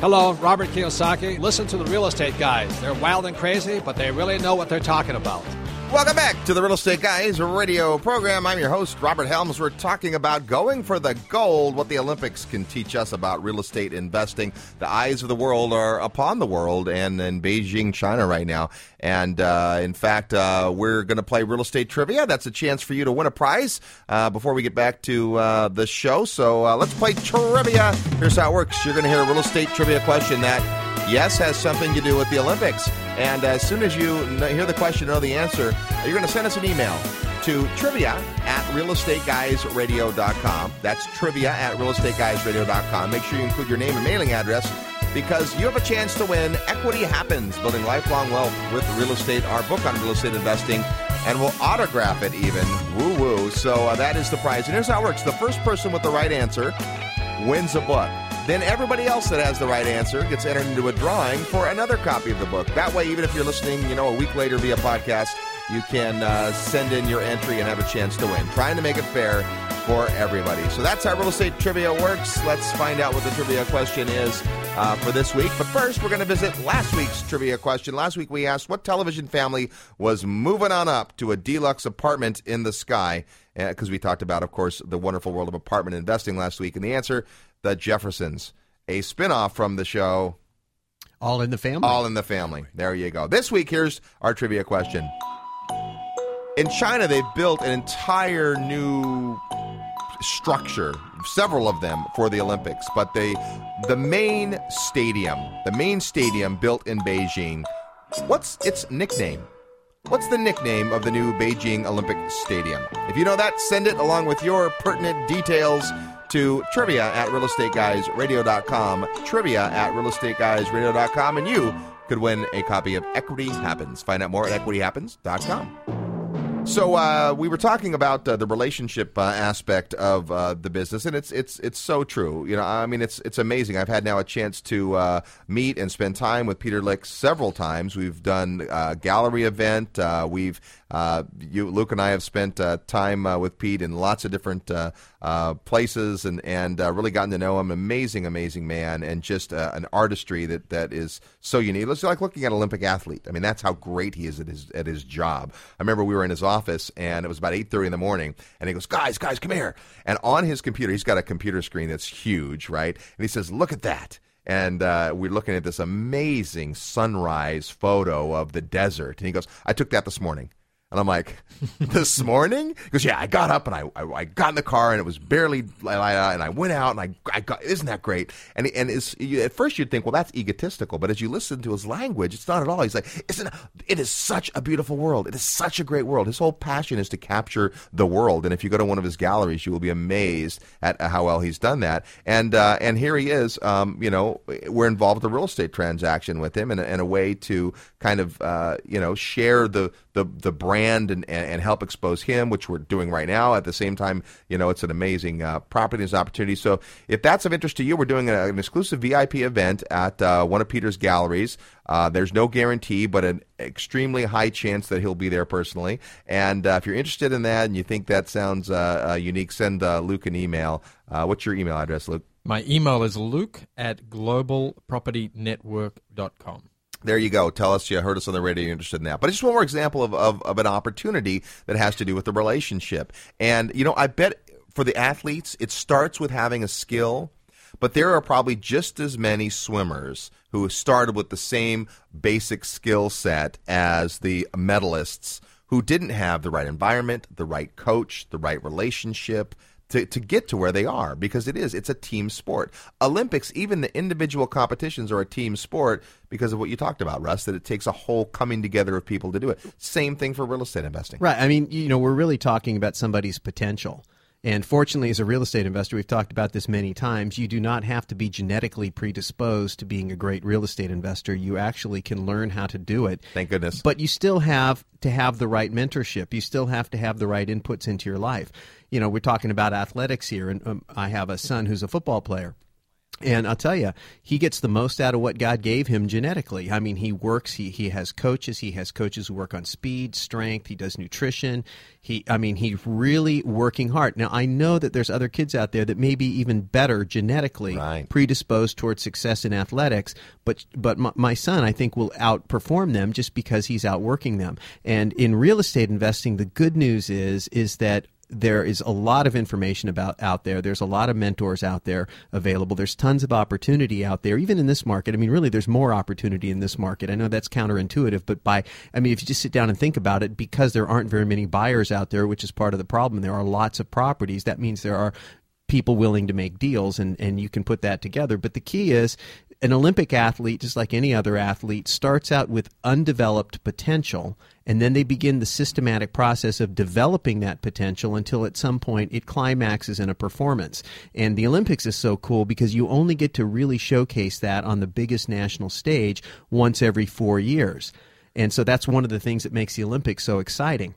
Hello, Robert Kiyosaki. Listen to the real estate guys. They're wild and crazy, but they really know what they're talking about. Welcome back to the Real Estate Guys radio program. I'm your host, Robert Helms. We're talking about going for the gold, what the Olympics can teach us about real estate investing. The eyes of the world are upon the world and in Beijing, China right now. And uh, in fact, uh, we're going to play real estate trivia. That's a chance for you to win a prize uh, before we get back to uh, the show. So uh, let's play trivia. Here's how it works you're going to hear a real estate trivia question that yes, has something to do with the Olympics. And as soon as you hear the question, know the answer, you're going to send us an email to trivia at realestateguysradio.com. That's trivia at realestateguysradio.com. Make sure you include your name and mailing address because you have a chance to win Equity Happens, Building Lifelong Wealth with Real Estate, our book on real estate investing, and we'll autograph it even. Woo woo. So uh, that is the prize. And here's how it works the first person with the right answer wins a book. Then everybody else that has the right answer gets entered into a drawing for another copy of the book. That way, even if you're listening, you know, a week later via podcast, you can uh, send in your entry and have a chance to win. Trying to make it fair for everybody. So that's how real estate trivia works. Let's find out what the trivia question is uh, for this week. But first, we're going to visit last week's trivia question. Last week, we asked what television family was moving on up to a deluxe apartment in the sky because uh, we talked about, of course, the wonderful world of apartment investing last week. And the answer the Jeffersons, a spinoff from the show All in the Family. All in the Family. There you go. This week, here's our trivia question. In China, they've built an entire new structure, several of them for the Olympics, but they the main stadium, the main stadium built in Beijing, what's its nickname? What's the nickname of the new Beijing Olympic Stadium? If you know that, send it along with your pertinent details to trivia at realestateguysradio.com. Trivia at realestateguysradio.com, and you could win a copy of Equity Happens. Find out more at equityhappens.com. So uh, we were talking about uh, the relationship uh, aspect of uh, the business, and it's it's it's so true. You know, I mean, it's it's amazing. I've had now a chance to uh, meet and spend time with Peter Lik several times. We've done a gallery event. Uh, we've you, Luke and I have spent time with Pete in lots of different places, and and really gotten to know him. Amazing, amazing man, and just an artistry that that is so unique. It's like looking at an Olympic athlete. I mean, that's how great he is at his at his job. I remember we were in his office and it was about 8.30 in the morning and he goes guys guys come here. And on his computer he's got a computer screen that's huge right? And he says look at that. And uh, we're looking at this amazing sunrise photo of the desert. And he goes i took that this morning And I'm like, this morning? He goes, yeah, I got up and I, I, I got in the car and it was barely light out and I went out and I, I got, isn't that great? And, and you, at first you'd think, well, that's egotistical. But as you listen to his language, it's not at all. He's like, isn't, it is such a beautiful world. It is such a great world. His whole passion is to capture the world. And if you go to one of his galleries, you will be amazed at how well he's done that. And, uh, and here he is, um, you know, we're involved with a real estate transaction with him in a, a way to kind of, uh, you know, share the, the, the brand and, and help expose him, which we're doing right now. At the same time, you know, it's an amazing uh, property and opportunity. So if that's of interest to you, we're doing a, an exclusive VIP event at uh, one of Peter's galleries. Uh, there's no guarantee, but an extremely high chance that he'll be there personally. And uh, if you're interested in that and you think that sounds uh, uh, unique, send Luke an email. what's your email address, Luke? My email is luke at globalpropertynetwork.com there you go. Tell us you heard us on the radio. You're interested in that. But just one more example of, of, of, an opportunity that has to do with the relationship. And, you know, I bet for the athletes, it starts with having a skill, but there are probably just as many swimmers who started with the same basic skill set as the medalists who didn't have the right environment, the right coach, the right relationship, to, to get to where they are because it is it's a team sport. Olympics even the individual competitions are a team sport because of what you talked about russ that it takes a whole coming together of people to do it. Same thing for real estate investing. Right. I mean you know we're really talking about somebody's potential and fortunately, as a real estate investor, we've talked about this many times. You do not have to be genetically predisposed to being a great real estate investor. You actually can learn how to do it. Thank goodness. But you still have to have the right mentorship. You still have to have the right inputs into your life. You know, we're talking about athletics here, and um, I have a son who's a football player. And I'll tell you, he gets the most out of what God gave him genetically. I mean, he works. He he has coaches. He has coaches who work on speed, strength. He does nutrition. He, I mean, he's really working hard. Now, I know that there's other kids out there that may be even better genetically right. predisposed towards success in athletics. But but my, my son, I think, will outperform them just because he's outworking them. And in real estate investing, the good news is is that there is a lot of information about out there. There's a lot of mentors out there available. There's tons of opportunity out there, even in this market. I mean, really, there's more opportunity in this market. I know that's counterintuitive, but by, I mean, if you just sit down and think about it, because there aren't very many buyers out there, which is part of the problem, there are lots of properties. That means there are people willing to make deals and, and you can put that together. But the key is an Olympic athlete, just like any other athlete, starts out with undeveloped potential, and then they begin the systematic process of developing that potential until at some point it climaxes in a performance. And the Olympics is so cool because you only get to really showcase that on the biggest national stage once every four years. And so that's one of the things that makes the Olympics so exciting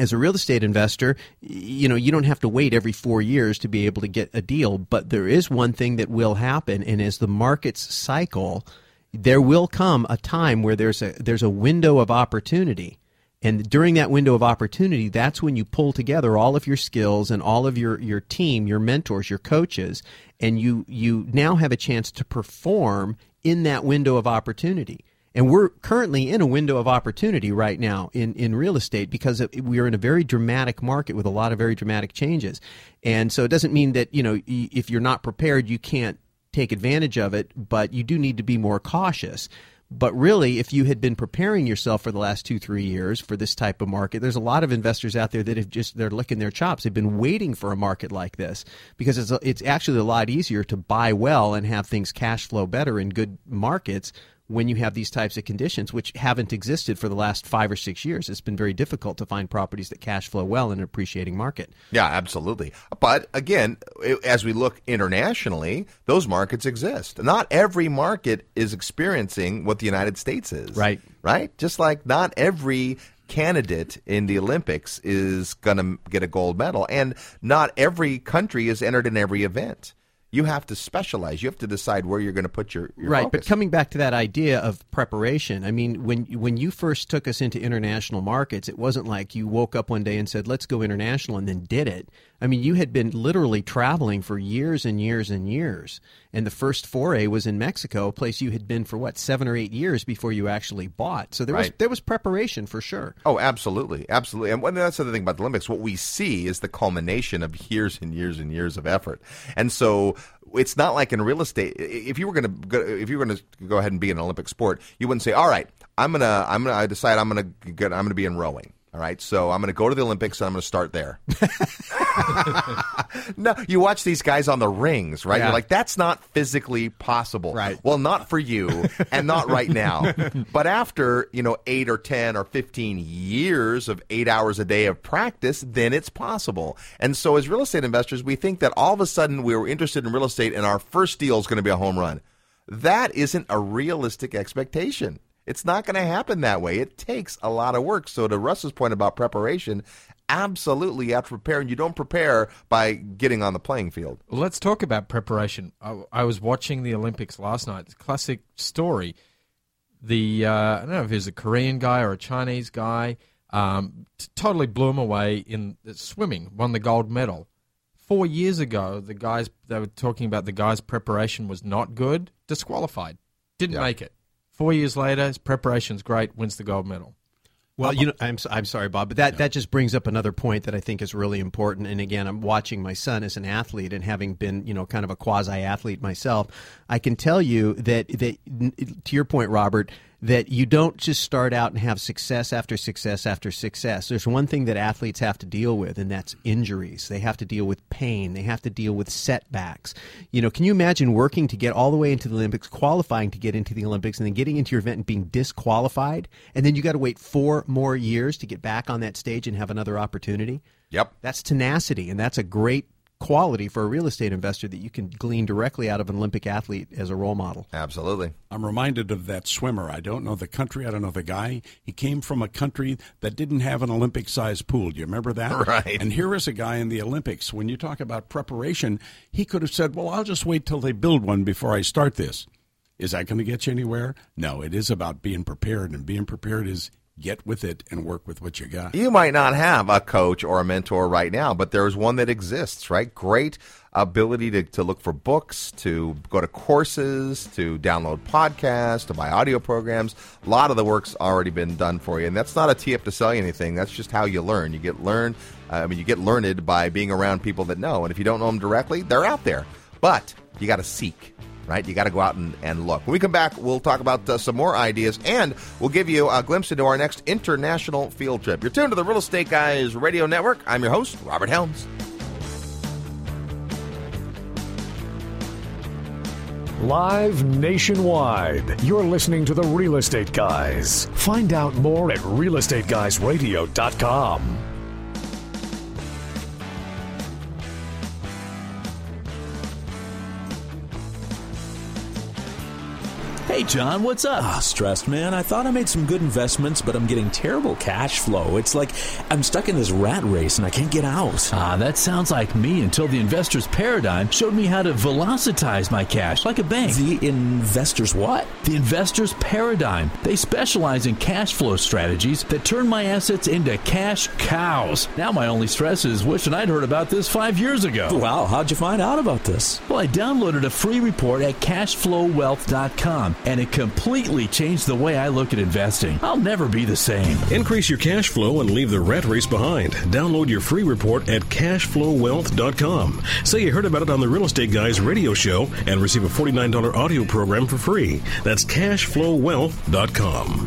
as a real estate investor, you know, you don't have to wait every four years to be able to get a deal. But there is one thing that will happen, and as the markets cycle, there will come a time where there's a there's a window of opportunity. And during that window of opportunity, that's when you pull together all of your skills and all of your, your team, your mentors, your coaches, and you you now have a chance to perform in that window of opportunity. And we're currently in a window of opportunity right now in, in real estate because we're in a very dramatic market with a lot of very dramatic changes. And so it doesn't mean that, you know, if you're not prepared, you can't take advantage of it, but you do need to be more cautious. But really, if you had been preparing yourself for the last two, three years for this type of market, there's a lot of investors out there that have just, they're licking their chops. They've been waiting for a market like this because it's, it's actually a lot easier to buy well and have things cash flow better in good markets when you have these types of conditions, which haven't existed for the last five or six years. It's been very difficult to find properties that cash flow well in an appreciating market. Yeah, absolutely. But again, as we look internationally, those markets exist. Not every market is experiencing what the United States is. Right. Right? Just like not every candidate in the Olympics is going to get a gold medal, and not every country is entered in every event you have to specialize. You have to decide where you're going to put your, your right. Focus. But coming back to that idea of preparation, I mean, when when you first took us into international markets, it wasn't like you woke up one day and said, "Let's go international," and then did it. I mean, you had been literally traveling for years and years and years. And the first foray was in Mexico, a place you had been for what seven or eight years before you actually bought. So there right. was there was preparation for sure. Oh, absolutely, absolutely. And that's the thing about the Olympics. What we see is the culmination of years and years and years of effort. And so it's not like in real estate. If you were going to if you were going to go ahead and be an Olympic sport, you wouldn't say, "All right, I'm gonna I'm gonna I decide I'm gonna get I'm gonna be in rowing." All right, so I'm going to go to the Olympics and I'm going to start there. no, you watch these guys on the rings, right? Yeah. You're like, that's not physically possible. Right. Well, not for you and not right now. but after, you know, eight or 10 or 15 years of eight hours a day of practice, then it's possible. And so as real estate investors, we think that all of a sudden we were interested in real estate and our first deal is going to be a home run. That isn't a realistic expectation. It's not going to happen that way. It takes a lot of work. So to Russ's point about preparation, absolutely you have to prepare, and you don't prepare by getting on the playing field. Let's talk about preparation. I, I was watching the Olympics last night. It's a classic story. The uh, I don't know if he was a Korean guy or a Chinese guy. Um, t- totally blew him away in swimming. Won the gold medal. Four years ago, the guys they were talking about the guy's preparation was not good. Disqualified. Didn't make it. Four years later, his preparation's great. Wins the gold medal. Well, you know, I'm I'm sorry, Bob, but that, that just brings up another point that I think is really important. And again, I'm watching my son as an athlete, and having been, you know, kind of a quasi athlete myself, I can tell you that that to your point, Robert, that you don't just start out and have success after success after success. There's one thing that athletes have to deal with, and that's injuries. They have to deal with pain. They have to deal with setbacks. You know, can you imagine working to get all the way into the Olympics, qualifying to get into the Olympics, and then getting into your event and being disqualified, and then you got to wait four more years to get back on that stage and have another opportunity? Yep. That's tenacity, and that's a great quality for a real estate investor that you can glean directly out of an Olympic athlete as a role model. Absolutely. I'm reminded of that swimmer. I don't know the country. I don't know the guy. He came from a country that didn't have an Olympic sized pool. Do you remember that? Right. And here is a guy in the Olympics. When you talk about preparation, he could have said, Well, I'll just wait till they build one before I start this. Is that going to get you anywhere? No, it is about being prepared, and being prepared is get with it and work with what you got. You might not have a coach or a mentor right now, but there's one that exists, right? Great ability to, to look for books, to go to courses, to download podcasts, to buy audio programs. A lot of the work's already been done for you. And that's not a tee up to sell you anything. That's just how you learn. You get learned, uh, I mean, you get learned by being around people that know. And if you don't know them directly, they're out there. But you got to seek right? You got to go out and, and look. When we come back, we'll talk about uh, some more ideas and we'll give you a glimpse into our next international field trip. You're tuned to the Real Estate Guys Radio Network. I'm your host, Robert Helms. Live nationwide. You're listening to the Real Estate Guys. Find out more at realestateguysradio.com. Hey, John, what's up? Ah, stressed, man. I thought I made some good investments, but I'm getting terrible cash flow. It's like I'm stuck in this rat race and I can't get out. Ah, that sounds like me until the investor's paradigm showed me how to velocitize my cash like a bank. The investor's what? The investor's paradigm. They specialize in cash flow strategies that turn my assets into cash cows. Now my only stress is wishing I'd heard about this five years ago. Wow, how'd you find out about this? Well, I downloaded a free report at cashflowwealth.com and it completely changed the way I look at investing. I'll never be the same. Increase your cash flow and leave the rat race behind. Download your free report at cashflowwealth.com. Say you heard about it on the Real Estate Guys radio show and receive a $49 audio program for free. That's cashflowwealth.com.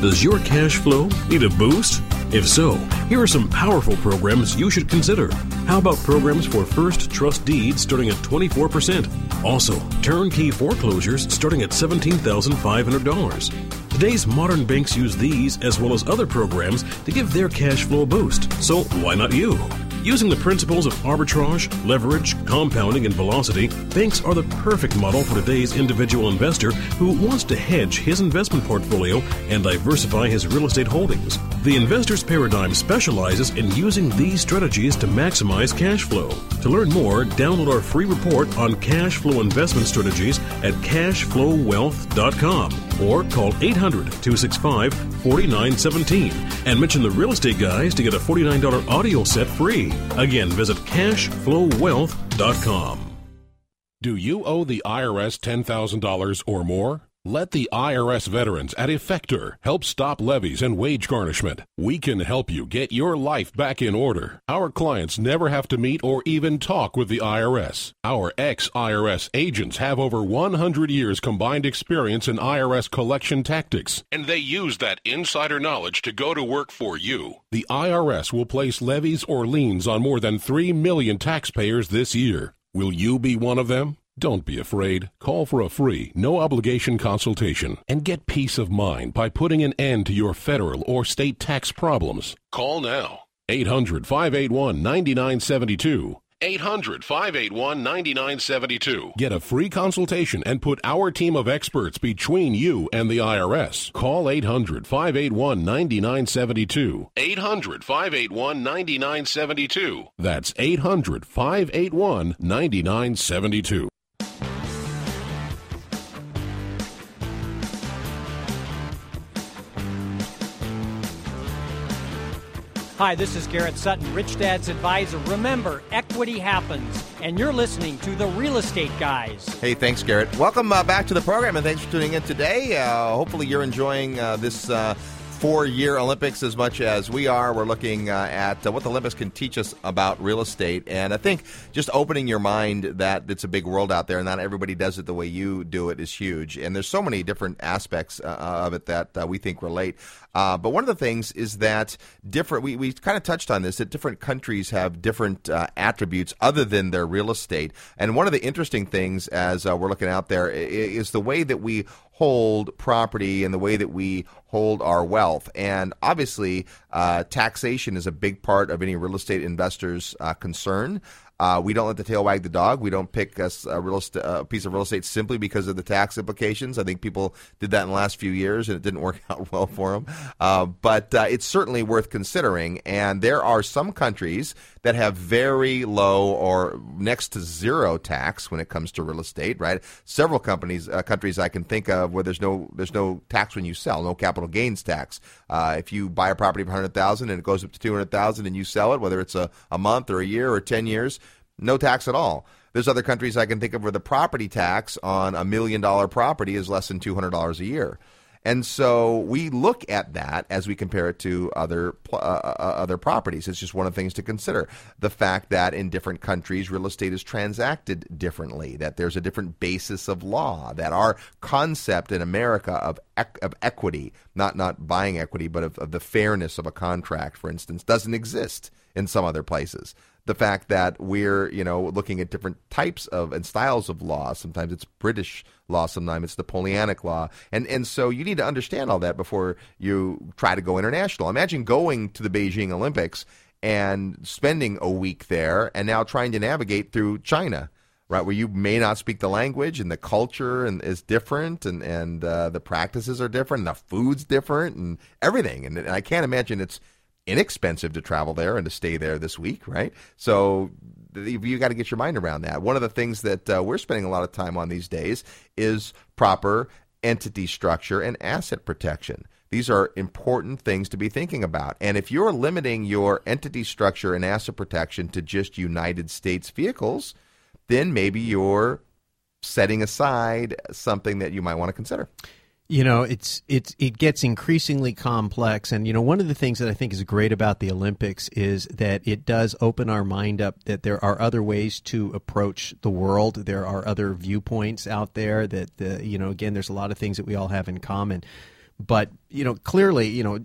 Does your cash flow need a boost? If so, here are some powerful programs you should consider. How about programs for first trust deeds starting at 24%? Also, turnkey foreclosures starting at $17,500. Today's modern banks use these as well as other programs to give their cash flow a boost. So why not you? Using the principles of arbitrage, leverage, compounding, and velocity, banks are the perfect model for today's individual investor who wants to hedge his investment portfolio and diversify his real estate holdings. The investor's paradigm specializes in using these strategies to maximize cash flow. To learn more, download our free report on cash flow investment strategies at cashflowwealth.com or call 800 265 4917 and mention the real estate guys to get a $49 audio set free. Again, visit cashflowwealth.com. Do you owe the IRS $10,000 or more? Let the IRS veterans at Effector help stop levies and wage garnishment. We can help you get your life back in order. Our clients never have to meet or even talk with the IRS. Our ex IRS agents have over 100 years combined experience in IRS collection tactics, and they use that insider knowledge to go to work for you. The IRS will place levies or liens on more than 3 million taxpayers this year. Will you be one of them? Don't be afraid. Call for a free, no obligation consultation and get peace of mind by putting an end to your federal or state tax problems. Call now. 800 581 9972. 800 581 9972. Get a free consultation and put our team of experts between you and the IRS. Call 800 581 9972. 800 581 9972. That's 800 581 9972. Hi, this is Garrett Sutton, Rich Dad's advisor. Remember, equity happens, and you're listening to the Real Estate Guys. Hey, thanks, Garrett. Welcome uh, back to the program, and thanks for tuning in today. Uh, hopefully, you're enjoying uh, this uh, four year Olympics as much as we are. We're looking uh, at uh, what the Olympics can teach us about real estate. And I think just opening your mind that it's a big world out there and not everybody does it the way you do it is huge. And there's so many different aspects uh, of it that uh, we think relate. Uh, but one of the things is that different, we, we kind of touched on this, that different countries have different uh, attributes other than their real estate. And one of the interesting things as we're looking out there is the way that we hold property and the way that we hold our wealth. And obviously, uh, taxation is a big part of any real estate investor's uh, concern. Uh, we don't let the tail wag the dog. We don't pick a, a real a piece of real estate simply because of the tax implications. I think people did that in the last few years, and it didn't work out well for them. Uh, but uh, it's certainly worth considering. And there are some countries that have very low or next to zero tax when it comes to real estate. Right? Several companies, uh, countries I can think of where there's no there's no tax when you sell, no capital gains tax. Uh, if you buy a property for hundred thousand and it goes up to two hundred thousand and you sell it, whether it's a, a month or a year or ten years no tax at all. There's other countries I can think of where the property tax on a million dollar property is less than $200 a year. And so we look at that as we compare it to other uh, uh, other properties. It's just one of the things to consider. The fact that in different countries real estate is transacted differently, that there's a different basis of law, that our concept in America of of equity, not not buying equity, but of, of the fairness of a contract, for instance, doesn't exist in some other places the fact that we're you know looking at different types of and styles of law. Sometimes it's British law, sometimes it's Napoleonic law, and and so you need to understand all that before you try to go international. Imagine going to the Beijing Olympics and spending a week there, and now trying to navigate through China. Right, where you may not speak the language and the culture and is different and and uh, the practices are different, and the food's different, and everything. And, and I can't imagine it's inexpensive to travel there and to stay there this week, right? So you got to get your mind around that. One of the things that uh, we're spending a lot of time on these days is proper entity structure and asset protection. These are important things to be thinking about. And if you're limiting your entity structure and asset protection to just United States vehicles, then maybe you're setting aside something that you might want to consider. You know, it's it's it gets increasingly complex, and you know, one of the things that I think is great about the Olympics is that it does open our mind up that there are other ways to approach the world. There are other viewpoints out there. That the you know, again, there's a lot of things that we all have in common. But you know, clearly, you know,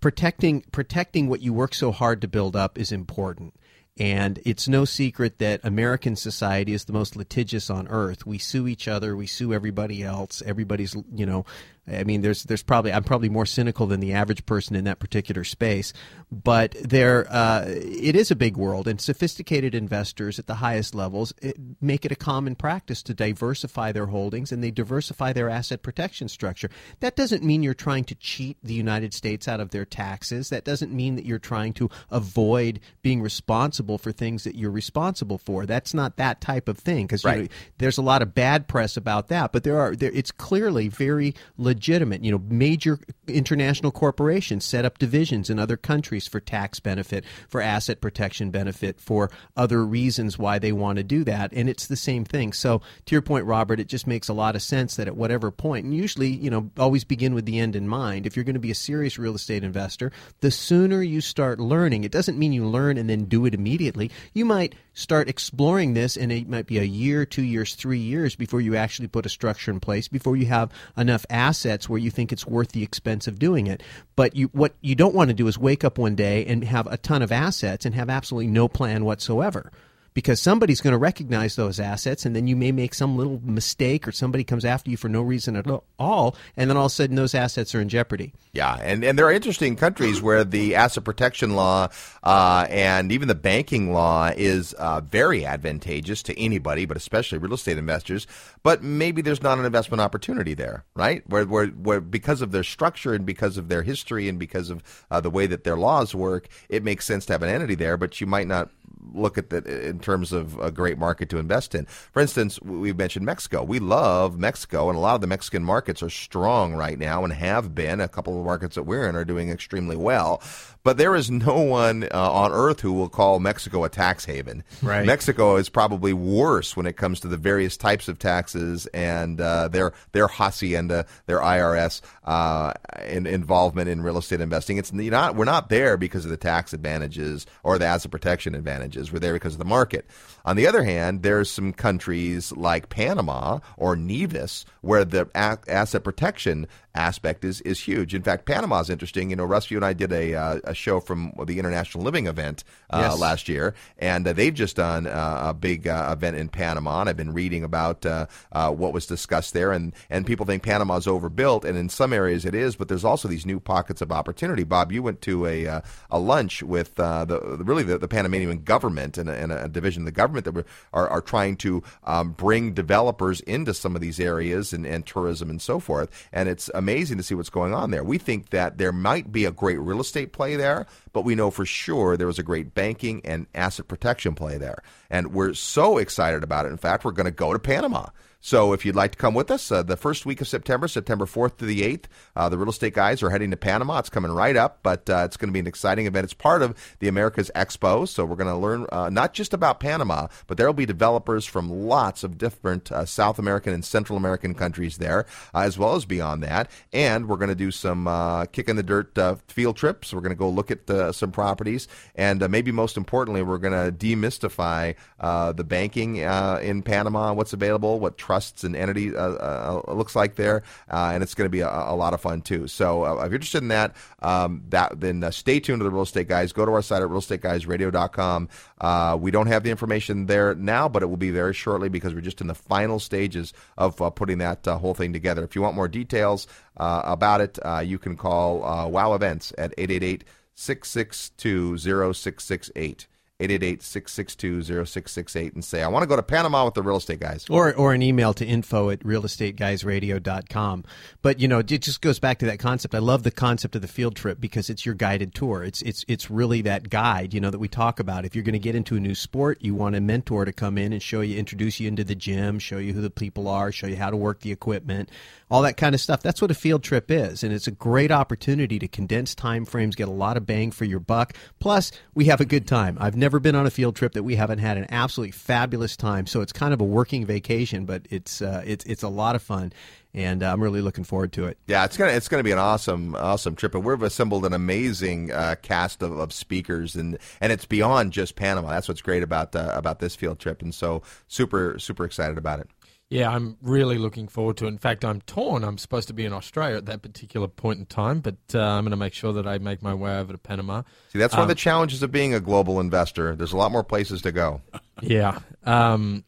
protecting protecting what you work so hard to build up is important. And it's no secret that American society is the most litigious on earth. We sue each other, we sue everybody else. Everybody's, you know, I mean, there's there's probably I'm probably more cynical than the average person in that particular space, but there uh, it is a big world, and sophisticated investors at the highest levels it, make it a common practice to diversify their holdings and they diversify their asset protection structure. That doesn't mean you're trying to cheat the United States out of their taxes. That doesn't mean that you're trying to avoid being responsible for things that you're responsible for. That's not that type of thing because right. you know, there's a lot of bad press about that, but there are there it's clearly very legitimate legitimate. You know, major international corporations set up divisions in other countries for tax benefit, for asset protection benefit, for other reasons why they want to do that. And it's the same thing. So, to your point, Robert, it just makes a lot of sense that at whatever point, and usually, you know, always begin with the end in mind. If you're going to be a serious real estate investor, the sooner you start learning, it doesn't mean you learn and then do it immediately. You might start exploring this, and it might be a year, two years, three years before you actually put a structure in place, before you have enough assets where you think it's worth the expense of doing it. But you, what you don't want to do is wake up one day and have a ton of assets and have absolutely no plan whatsoever because somebody's going to recognize those assets and then you may make some little mistake or somebody comes after you for no reason at all and then all of a sudden those assets are in jeopardy. Yeah and, and there are interesting countries where the asset protection law uh, and even the banking law is uh, very advantageous to anybody but especially real estate investors but maybe there's not an investment opportunity there right? Where, where, where because of their structure and because of their history and because of uh, the way that their laws work it makes sense to have an entity there but you might not look at that in terms of a great market to invest in. For instance, we've mentioned Mexico. We love Mexico, and a lot of the Mexican markets are strong right now and have been. A couple of markets that we're in are doing extremely well. But there is no one uh, on earth who will call Mexico a tax haven. Right. Mexico is probably worse when it comes to the various types of taxes and uh, their their hacienda, their IRS uh, in, involvement in real estate investing. It's not we're not there because of the tax advantages or the asset protection advantages. We're there because of the market. On the other hand, there's some countries like Panama or Nevis where the a- asset protection aspect is, is huge. In fact, Panama is interesting. You know, Russ, you and I did a, uh, a show from the International Living event uh, Yes. last year, and uh, they've just done uh, a big uh, event in Panama. And I've been reading about uh, uh, what was discussed there, and, and people think Panama's overbuilt, and in some areas it is, but there's also these new pockets of opportunity. Bob, you went to a uh, a lunch with uh, the really the, the Panamanian government and a, and a division of the government that were, are, are trying to um, bring developers into some of these areas and, and tourism and so forth. And it's amazing to see what's going on there. We think that there might be a great real estate play there, but we know for sure there was a great banking and asset protection play there. And we're so excited about it. In fact, we're going to go to Panama. So if you'd like to come with us, uh, the first week of September, September 4th to the 8th, uh, the real estate guys are heading to Panama. It's coming right up, but uh, it's going to be an exciting event. It's part of the America's Expo, so we're going to learn uh, not just about Panama, but there will be developers from lots of different uh, South American and Central American countries there, uh, as well as beyond that. And we're going to do some kick in the dirt field trips. We're going to go look at some properties, and maybe most importantly, we're going to demystify the banking in Panama, what's available, what trusts and entities uh, uh, looks like there, uh, and it's going to be a, a lot of fun too. So uh, if you're interested in that, um, that then uh, stay tuned to the Real Estate Guys. Go to our site at realestateguysradio.com. Uh, we don't have the information there now, but it will be very shortly because we're just in the final stages of uh, putting that uh, whole thing together. If you want more details uh, about it, uh, you can call uh, Wow Events at 888 662 0668. 888-662-0668 and say, I want to go to Panama with the real estate guys. or or an email to info at realestateguysradio.com. But you know, it just goes back to that concept. I love the concept of the field trip because it's your guided tour. It's it's it's really that guide, you know, that we talk about. If you're going to get into a new sport, you want a mentor to come in and show you introduce you into the gym, show you who the people are, show you how to work the equipment, all that kind of stuff. That's what a field trip is, and it's a great opportunity to condense time frames, get a lot of bang for your buck. Plus, we have a good time. I've never been on a field trip that we haven't had an absolutely fabulous time. So it's kind of a working vacation, but it's uh, it's it's a lot of fun, and uh, I'm really looking forward to it. Yeah, it's gonna it's gonna be an awesome awesome trip, and we've assembled an amazing uh, cast of, of speakers, and and it's beyond just Panama. That's what's great about uh, about this field trip, and so super super excited about it. Yeah, I'm really looking forward to it. In fact, I'm torn. I'm supposed to be in Australia at that particular point in time, but uh, I'm going to make sure that I make my way over to Panama. See, that's one of Um, the challenges of being a global investor. There's a lot more places to go. Yeah. Um,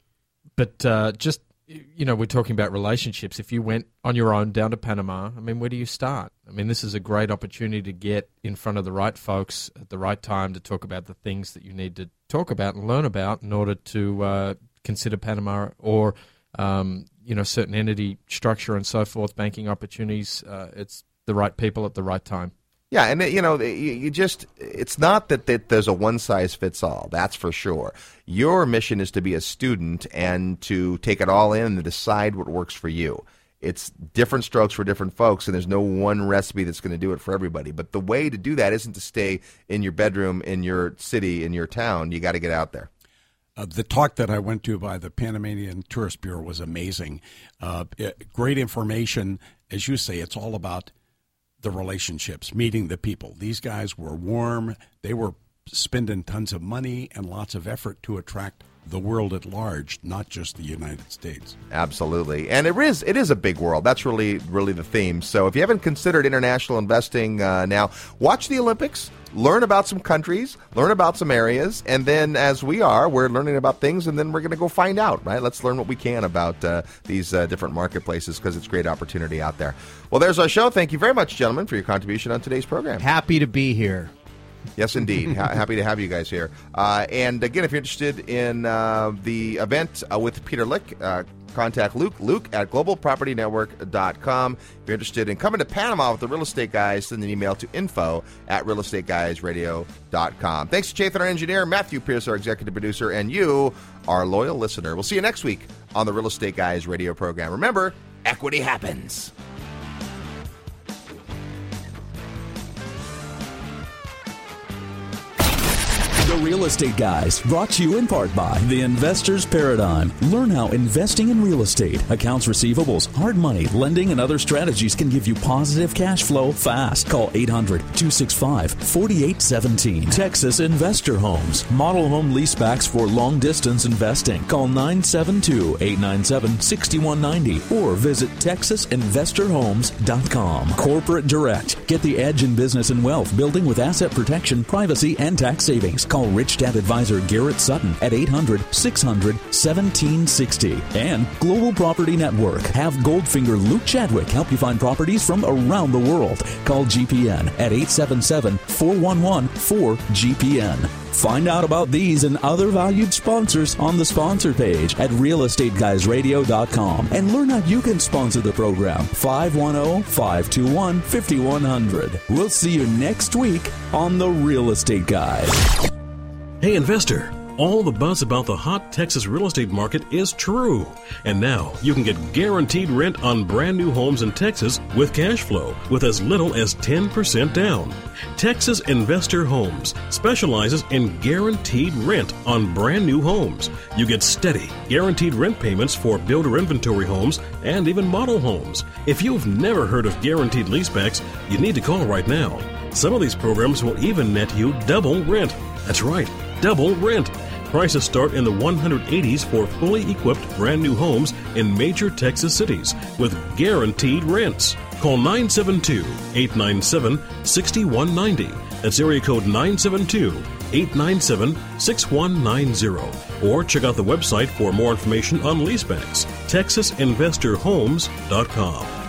but uh, just, you know, we're talking about relationships. If you went on your own down to Panama, I mean, where do you start? I mean, this is a great opportunity to get in front of the right folks at the right time to talk about the things that you need to talk about and learn about in order to uh, consider Panama or, um, you know, certain entity structure and so forth, banking opportunities. Uh, it's the right people at the right time. Yeah, and uh, you know, you, you just it's not that, that there's a one size fits all. That's for sure. Your mission is to be a student and to take it all in and decide what works for you. it's different strokes for different folks, and there's no one recipe that's going to do it for everybody. But the way to do that isn't to stay in your bedroom, in your city, in your town. You got to get out there. Uh, the talk that I went to by the Panamanian Tourist Bureau was amazing. Uh, it, great information. As you say, it's all about the relationships, meeting the people. These guys were warm. They were spending tons of money and lots of effort to attract the world at large, not just the United States. Absolutely, and it is it is a big world. That's really really the theme. So if you haven't considered international investing uh, now, watch the Olympics. Learn about some countries, learn about some areas, and then as we are, we're learning about things, and then we're going to go find out. Right? Let's learn what we can about uh, these uh, different marketplaces because it's great opportunity out there. Well, there's our show. Thank you very much, gentlemen, for your contribution on today's program. Happy to be here. Yes, indeed. ha- happy to have you guys here. Uh, and again, if you're interested in uh, the event uh, with Peter Lik, uh, contact Luke, Luke at globalpropertynetwork.com. If you're interested in coming to Panama with the real estate guys, send an email to info at realestateguysradio.com. Thanks to Chathan, our engineer, Matthew Pierce, our executive producer, and you, our loyal listener. We'll see you next week on the Real Estate Guys radio program. Remember, equity happens. The Real Estate Guys, brought to you in part by The Investor's Paradigm. Learn how investing in real estate, accounts receivables, hard money, lending, and other strategies can give you positive cash flow fast. Call 800 265 4817. Texas Investor Homes, model home leasebacks for long distance investing. Call 972 897 6190 or visit TexasInvestorHomes.com. Corporate Direct. Get the edge in business and wealth building with asset protection, privacy, and tax savings. Call Rich Dad Advisor Garrett Sutton at 800 600 1760. And Global Property Network. Have Goldfinger Luke Chadwick help you find properties from around the world. Call GPN at 877 411 4GPN. Find out about these and other valued sponsors on the sponsor page at realestateguysradio.com and learn how you can sponsor the program 510 521 5100. We'll see you next week on The Real Estate Guys. Hey, investor. All the buzz about the hot Texas real estate market is true. And now you can get guaranteed rent on brand new homes in Texas with cash flow with as little as 10% down. Texas Investor Homes specializes in guaranteed rent on brand new homes. You get steady, guaranteed rent payments for builder inventory homes and even model homes. If you've never heard of guaranteed leasebacks, you need to call right now. Some of these programs will even net you double rent. That's right, double rent. Prices start in the 180s for fully equipped brand new homes in major Texas cities with guaranteed rents. Call 972 897 6190. That's area code 972 897 6190. Or check out the website for more information on leasebacks. TexasInvestorHomes.com.